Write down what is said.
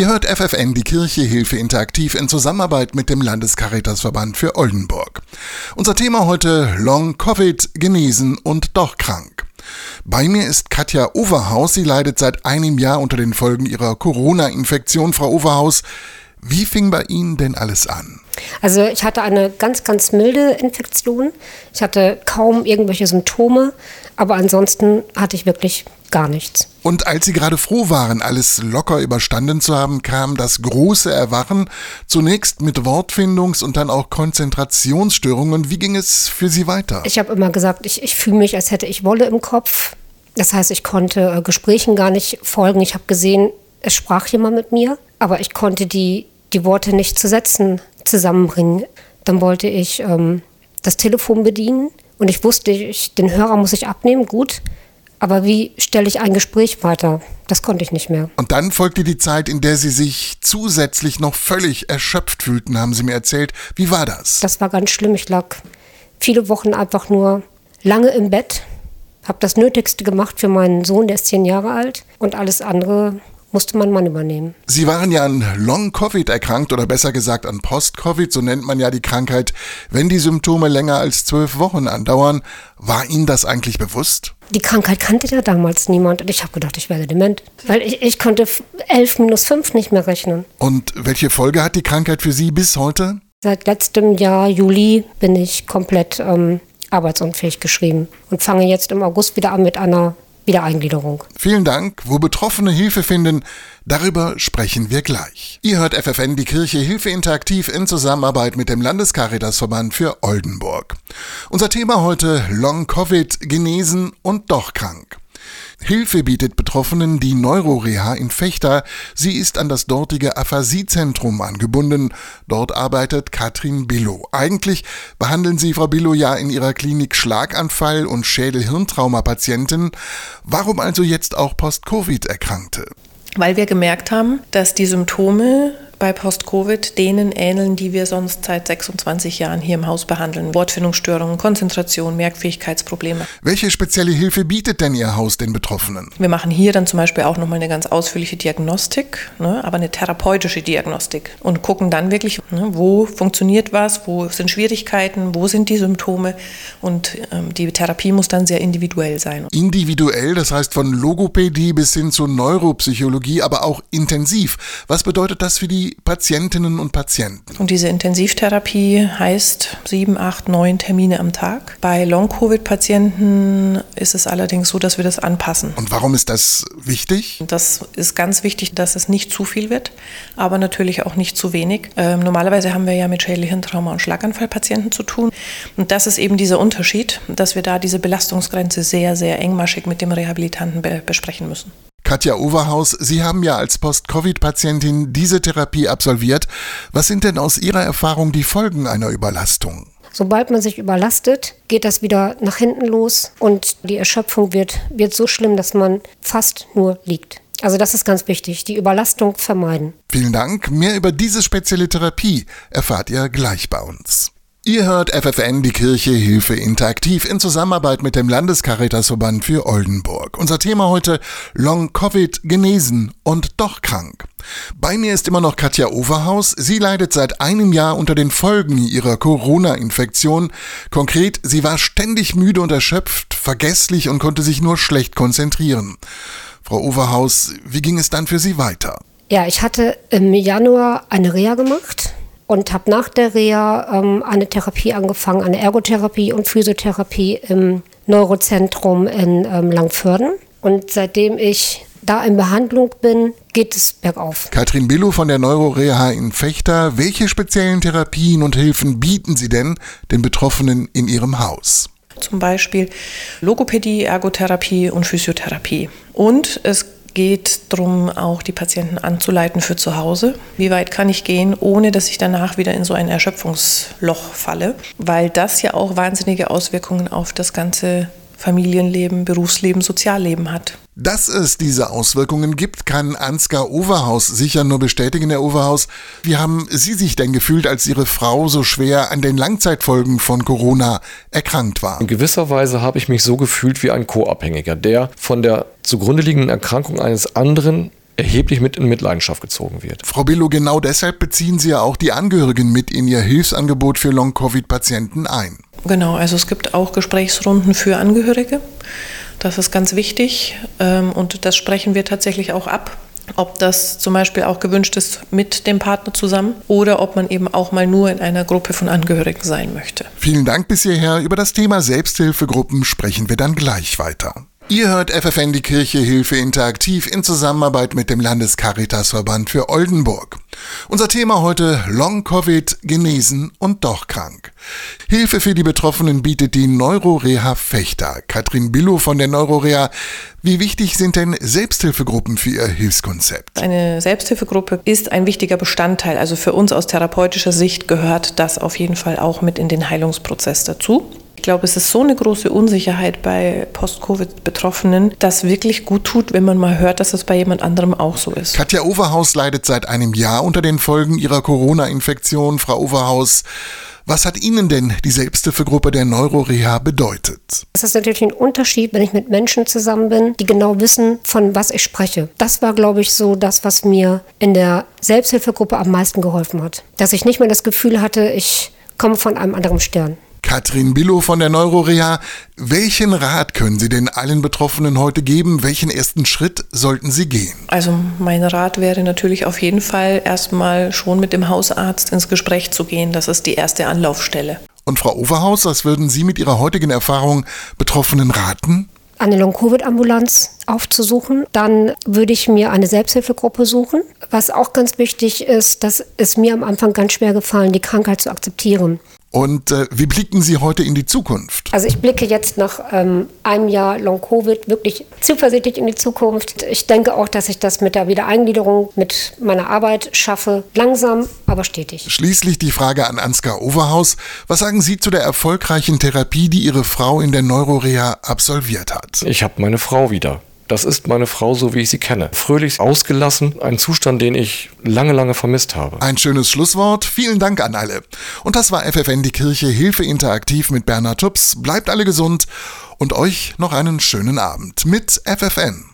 Ihr hört FFN, die Kirche Hilfe Interaktiv in Zusammenarbeit mit dem Landescaritasverband für Oldenburg. Unser Thema heute Long Covid, genesen und doch krank. Bei mir ist Katja Overhaus. Sie leidet seit einem Jahr unter den Folgen ihrer Corona-Infektion. Frau Overhaus, wie fing bei Ihnen denn alles an? Also ich hatte eine ganz, ganz milde Infektion. Ich hatte kaum irgendwelche Symptome, aber ansonsten hatte ich wirklich gar nichts. Und als Sie gerade froh waren, alles locker überstanden zu haben, kam das große Erwachen, zunächst mit Wortfindungs- und dann auch Konzentrationsstörungen. Wie ging es für Sie weiter? Ich habe immer gesagt, ich, ich fühle mich, als hätte ich Wolle im Kopf. Das heißt, ich konnte äh, Gesprächen gar nicht folgen. Ich habe gesehen, es sprach jemand mit mir, aber ich konnte die, die Worte nicht zu Sätzen zusammenbringen. Dann wollte ich ähm, das Telefon bedienen und ich wusste, ich, den Hörer muss ich abnehmen, gut. Aber wie stelle ich ein Gespräch weiter? Das konnte ich nicht mehr. Und dann folgte die Zeit, in der Sie sich zusätzlich noch völlig erschöpft fühlten, haben Sie mir erzählt. Wie war das? Das war ganz schlimm. Ich lag viele Wochen einfach nur lange im Bett, habe das Nötigste gemacht für meinen Sohn, der ist zehn Jahre alt, und alles andere musste mein Mann übernehmen. Sie waren ja an Long-Covid erkrankt oder besser gesagt an Post-Covid, so nennt man ja die Krankheit, wenn die Symptome länger als zwölf Wochen andauern. War Ihnen das eigentlich bewusst? Die Krankheit kannte ja damals niemand und ich habe gedacht, ich werde dement, weil ich, ich konnte elf minus fünf nicht mehr rechnen. Und welche Folge hat die Krankheit für Sie bis heute? Seit letztem Jahr, Juli, bin ich komplett ähm, arbeitsunfähig geschrieben und fange jetzt im August wieder an mit einer Wiedereingliederung. Vielen Dank. Wo Betroffene Hilfe finden, darüber sprechen wir gleich. Ihr hört FFN die Kirche Hilfe Interaktiv in Zusammenarbeit mit dem Landescaritasverband für Oldenburg. Unser Thema heute Long Covid, genesen und doch krank. Hilfe bietet Betroffenen die Neuroreha in Fechter. Sie ist an das dortige Aphasiezentrum angebunden. Dort arbeitet Katrin Billow. Eigentlich behandeln Sie, Frau Billow, ja in Ihrer Klinik Schlaganfall- und Schädel-Hirntrauma-Patienten. Warum also jetzt auch Post-Covid-Erkrankte? Weil wir gemerkt haben, dass die Symptome bei Post-Covid denen ähneln, die wir sonst seit 26 Jahren hier im Haus behandeln. Wortfindungsstörungen, Konzentration, Merkfähigkeitsprobleme. Welche spezielle Hilfe bietet denn Ihr Haus den Betroffenen? Wir machen hier dann zum Beispiel auch nochmal eine ganz ausführliche Diagnostik, ne, aber eine therapeutische Diagnostik und gucken dann wirklich, ne, wo funktioniert was, wo sind Schwierigkeiten, wo sind die Symptome und ähm, die Therapie muss dann sehr individuell sein. Individuell, das heißt von Logopädie bis hin zur Neuropsychologie, aber auch intensiv. Was bedeutet das für die Patientinnen und Patienten. Und diese Intensivtherapie heißt sieben, acht, neun Termine am Tag. Bei Long-Covid-Patienten ist es allerdings so, dass wir das anpassen. Und warum ist das wichtig? Das ist ganz wichtig, dass es nicht zu viel wird, aber natürlich auch nicht zu wenig. Ähm, normalerweise haben wir ja mit Schädelhirntrauma und Schlaganfallpatienten zu tun. Und das ist eben dieser Unterschied, dass wir da diese Belastungsgrenze sehr, sehr engmaschig mit dem Rehabilitanten be besprechen müssen. Katja Overhaus, Sie haben ja als Post-Covid-Patientin diese Therapie absolviert. Was sind denn aus Ihrer Erfahrung die Folgen einer Überlastung? Sobald man sich überlastet, geht das wieder nach hinten los und die Erschöpfung wird, wird so schlimm, dass man fast nur liegt. Also das ist ganz wichtig, die Überlastung vermeiden. Vielen Dank. Mehr über diese spezielle Therapie erfahrt ihr gleich bei uns. Ihr hört FFN, die Kirche Hilfe interaktiv in Zusammenarbeit mit dem Landescaritasverband für Oldenburg. Unser Thema heute Long Covid genesen und doch krank. Bei mir ist immer noch Katja Overhaus. Sie leidet seit einem Jahr unter den Folgen ihrer Corona-Infektion. Konkret, sie war ständig müde und erschöpft, vergesslich und konnte sich nur schlecht konzentrieren. Frau Overhaus, wie ging es dann für Sie weiter? Ja, ich hatte im Januar eine Reha gemacht und habe nach der Reha ähm, eine Therapie angefangen, eine Ergotherapie und Physiotherapie im Neurozentrum in ähm, Langförden. Und seitdem ich da in Behandlung bin, geht es bergauf. Katrin Billow von der Neuroreha in Fechter. Welche speziellen Therapien und Hilfen bieten Sie denn den Betroffenen in Ihrem Haus? Zum Beispiel Logopädie, Ergotherapie und Physiotherapie. Und es geht darum, auch die Patienten anzuleiten für zu Hause. Wie weit kann ich gehen, ohne dass ich danach wieder in so ein Erschöpfungsloch falle? Weil das ja auch wahnsinnige Auswirkungen auf das ganze Familienleben, Berufsleben, Sozialleben hat. Dass es diese Auswirkungen gibt, kann Ansgar Overhaus sicher nur bestätigen, Herr Overhaus. Wie haben Sie sich denn gefühlt, als Ihre Frau so schwer an den Langzeitfolgen von Corona erkrankt war? In gewisser Weise habe ich mich so gefühlt wie ein Co-Abhängiger, der von der zugrunde liegenden Erkrankung eines anderen erheblich mit in Mitleidenschaft gezogen wird. Frau Billow, genau deshalb beziehen Sie ja auch die Angehörigen mit in Ihr Hilfsangebot für Long-Covid-Patienten ein. Genau, also es gibt auch Gesprächsrunden für Angehörige. Das ist ganz wichtig ähm, und das sprechen wir tatsächlich auch ab ob das zum Beispiel auch gewünscht ist mit dem Partner zusammen oder ob man eben auch mal nur in einer Gruppe von Angehörigen sein möchte. Vielen Dank bis hierher. Über das Thema Selbsthilfegruppen sprechen wir dann gleich weiter. Ihr hört FFN die Kirche Hilfe interaktiv in Zusammenarbeit mit dem Landescaritasverband für Oldenburg. Unser Thema heute Long Covid, genesen und doch krank. Hilfe für die Betroffenen bietet die Neuroreha Fechter. Katrin Billow von der Neuroreha. Wie wichtig sind denn Selbsthilfegruppen für Ihr Hilfskonzept? Eine Selbsthilfegruppe ist ein wichtiger Bestandteil. Also für uns aus therapeutischer Sicht gehört das auf jeden Fall auch mit in den Heilungsprozess dazu. Ich glaube, es ist so eine große Unsicherheit bei Post-Covid-Betroffenen, dass wirklich gut tut, wenn man mal hört, dass es bei jemand anderem auch so ist. Katja Overhaus leidet seit einem Jahr unter den Folgen ihrer Corona-Infektion. Frau Overhaus, was hat Ihnen denn die Selbsthilfegruppe der Neuroreha bedeutet? Es ist natürlich ein Unterschied, wenn ich mit Menschen zusammen bin, die genau wissen, von was ich spreche. Das war, glaube ich, so das, was mir in der Selbsthilfegruppe am meisten geholfen hat. Dass ich nicht mehr das Gefühl hatte, ich komme von einem anderen Stern. Katrin Billow von der Neuroreha. Welchen Rat können Sie denn allen Betroffenen heute geben? Welchen ersten Schritt sollten sie gehen? Also mein Rat wäre natürlich auf jeden Fall erstmal schon mit dem Hausarzt ins Gespräch zu gehen. Das ist die erste Anlaufstelle. Und Frau Overhaus, was würden Sie mit Ihrer heutigen Erfahrung Betroffenen raten? eine Long-Covid-Ambulanz aufzusuchen. Dann würde ich mir eine Selbsthilfegruppe suchen. Was auch ganz wichtig ist, dass es mir am Anfang ganz schwer gefallen, die Krankheit zu akzeptieren. Und äh, wie blicken Sie heute in die Zukunft? Also ich blicke jetzt nach ähm, einem Jahr Long-Covid wirklich zuversichtlich in die Zukunft. Ich denke auch, dass ich das mit der Wiedereingliederung, mit meiner Arbeit schaffe. Langsam, aber stetig. Schließlich die Frage an Ansgar Overhaus. Was sagen Sie zu der erfolgreichen Therapie, die Ihre Frau in der Neuroreha absolviert hat? Ich habe meine Frau wieder. Das ist meine Frau, so wie ich sie kenne. Fröhlich, ausgelassen, ein Zustand, den ich lange, lange vermisst habe. Ein schönes Schlusswort. Vielen Dank an alle. Und das war FFN die Kirche Hilfe interaktiv mit Bernhard Tups. Bleibt alle gesund und euch noch einen schönen Abend mit FFN.